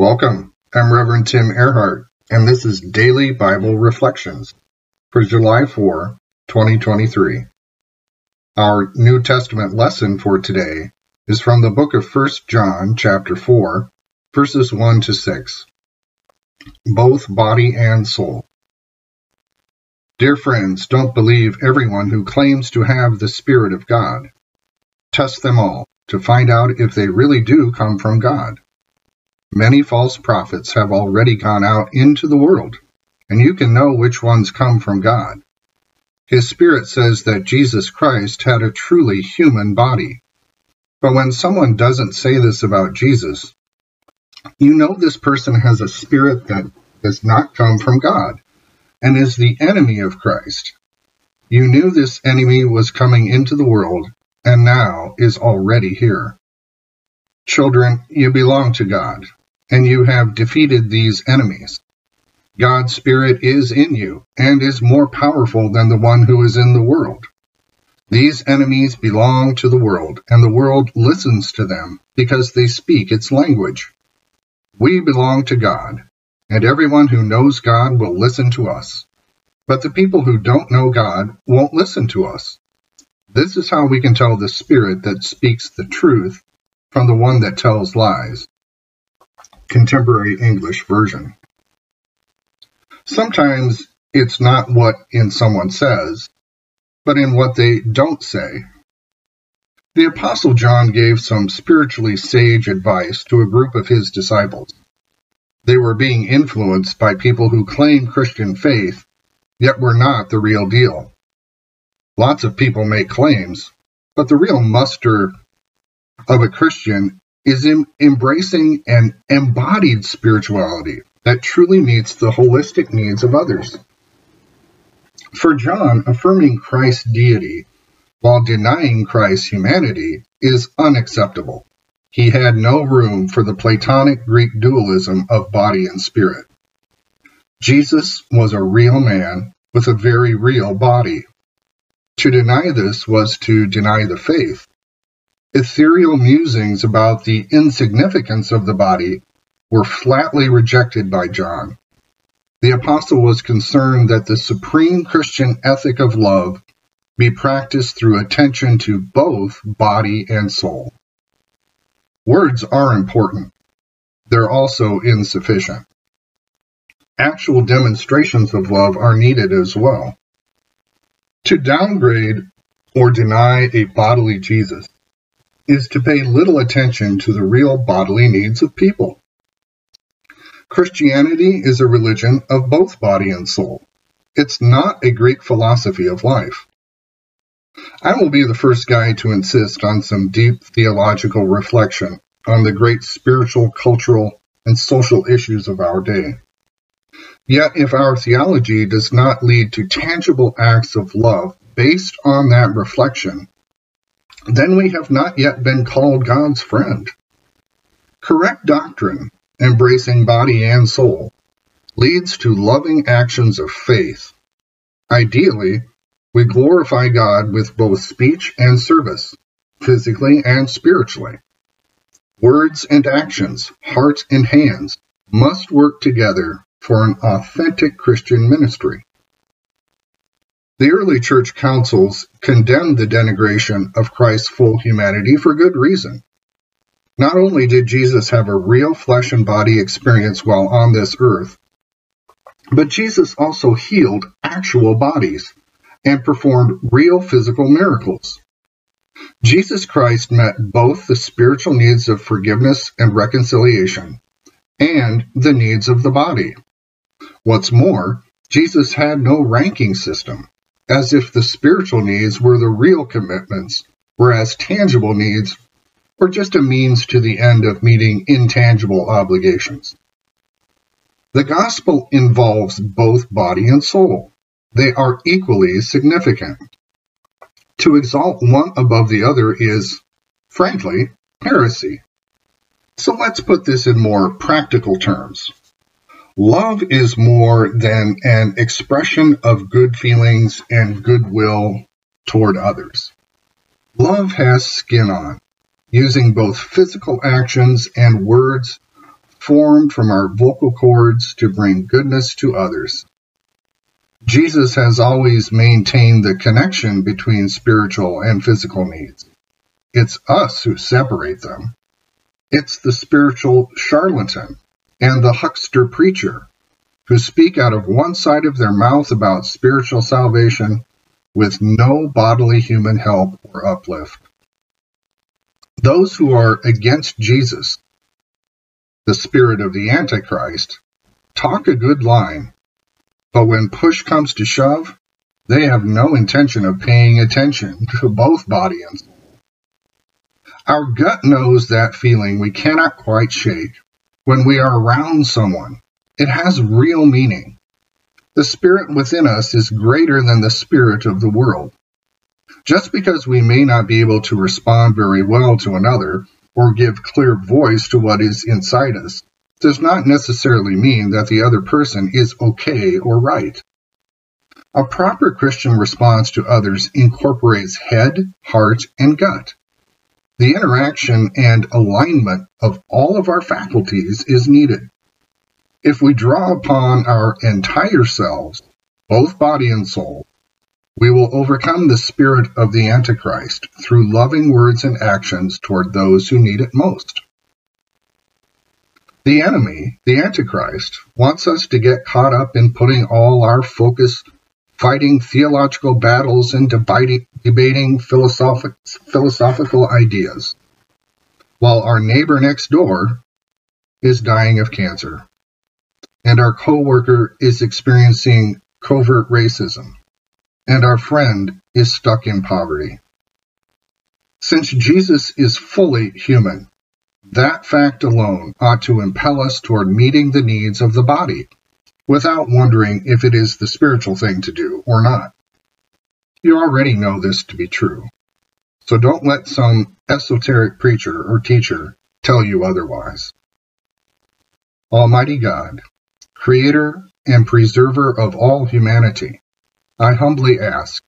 Welcome. I'm Reverend Tim Ehrhardt, and this is Daily Bible Reflections for July 4, 2023. Our New Testament lesson for today is from the book of 1 John, chapter 4, verses 1 to 6. Both body and soul. Dear friends, don't believe everyone who claims to have the Spirit of God. Test them all to find out if they really do come from God. Many false prophets have already gone out into the world, and you can know which ones come from God. His Spirit says that Jesus Christ had a truly human body. But when someone doesn't say this about Jesus, you know this person has a spirit that does not come from God and is the enemy of Christ. You knew this enemy was coming into the world and now is already here. Children, you belong to God and you have defeated these enemies. God's Spirit is in you and is more powerful than the one who is in the world. These enemies belong to the world, and the world listens to them because they speak its language. We belong to God, and everyone who knows God will listen to us. But the people who don't know God won't listen to us. This is how we can tell the Spirit that speaks the truth from the one that tells lies. Contemporary English Version. Sometimes it's not what in someone says, but in what they don't say. The Apostle John gave some spiritually sage advice to a group of his disciples. They were being influenced by people who claim Christian faith, yet were not the real deal. Lots of people make claims, but the real muster of a Christian is in embracing an embodied spirituality that truly meets the holistic needs of others. For John, affirming Christ's deity while denying Christ's humanity is unacceptable. He had no room for the Platonic Greek dualism of body and spirit. Jesus was a real man with a very real body. To deny this was to deny the faith Ethereal musings about the insignificance of the body were flatly rejected by John. The apostle was concerned that the supreme Christian ethic of love be practiced through attention to both body and soul. Words are important. They're also insufficient. Actual demonstrations of love are needed as well. To downgrade or deny a bodily Jesus is to pay little attention to the real bodily needs of people. Christianity is a religion of both body and soul. It's not a Greek philosophy of life. I will be the first guy to insist on some deep theological reflection on the great spiritual, cultural, and social issues of our day. Yet, if our theology does not lead to tangible acts of love based on that reflection, then we have not yet been called God's friend. Correct doctrine, embracing body and soul, leads to loving actions of faith. Ideally, we glorify God with both speech and service, physically and spiritually. Words and actions, heart and hands, must work together for an authentic Christian ministry. The early church councils condemned the denigration of Christ's full humanity for good reason. Not only did Jesus have a real flesh and body experience while on this earth, but Jesus also healed actual bodies and performed real physical miracles. Jesus Christ met both the spiritual needs of forgiveness and reconciliation and the needs of the body. What's more, Jesus had no ranking system as if the spiritual needs were the real commitments, whereas tangible needs were just a means to the end of meeting intangible obligations. The gospel involves both body and soul. They are equally significant. To exalt one above the other is, frankly, heresy. So let's put this in more practical terms. Love is more than an expression of good feelings and goodwill toward others. Love has skin on, using both physical actions and words formed from our vocal cords to bring goodness to others. Jesus has always maintained the connection between spiritual and physical needs. It's us who separate them. It's the spiritual charlatan and the huckster preacher who speak out of one side of their mouth about spiritual salvation with no bodily human help or uplift. Those who are against Jesus, the spirit of the Antichrist, talk a good line, but when push comes to shove, they have no intention of paying attention to both body and soul. Our gut knows that feeling we cannot quite shake when we are around someone it has real meaning. The spirit within us is greater than the spirit of the world. Just because we may not be able to respond very well to another or give clear voice to what is inside us does not necessarily mean that the other person is okay or right. A proper Christian response to others incorporates head, heart, and gut. The interaction and alignment of all of our faculties is needed. If we draw upon our entire selves, both body and soul, we will overcome the spirit of the Antichrist through loving words and actions toward those who need it most. The enemy, the Antichrist, wants us to get caught up in putting all our focus fighting theological battles and debating, philosophic, philosophical ideas, while our neighbor next door is dying of cancer. And our coworker is experiencing covert racism, and our friend is stuck in poverty. Since Jesus is fully human, that fact alone ought to impel us toward meeting the needs of the body, without wondering if it is the spiritual thing to do or not. You already know this to be true, so don't let some esoteric preacher or teacher tell you otherwise. Almighty God, Creator and preserver of all humanity, I humbly ask,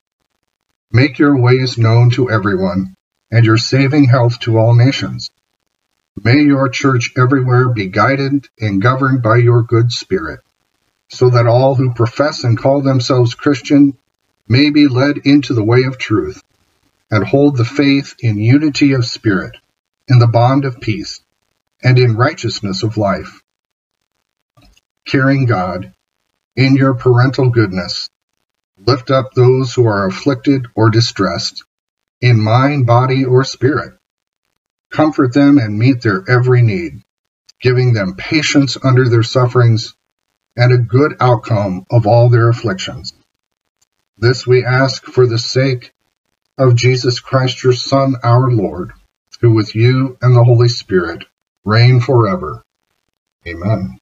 make your ways known to everyone and your saving health to all nations. May your church everywhere be guided and governed by your good spirit, so that all who profess and call themselves Christian may be led into the way of truth and hold the faith in unity of spirit, in the bond of peace, and in righteousness of life caring God, in your parental goodness, lift up those who are afflicted or distressed, in mind, body, or spirit. Comfort them and meet their every need, giving them patience under their sufferings and a good outcome of all their afflictions. This we ask for the sake of Jesus Christ, your Son, our Lord, who with you and the Holy Spirit reign forever. Amen.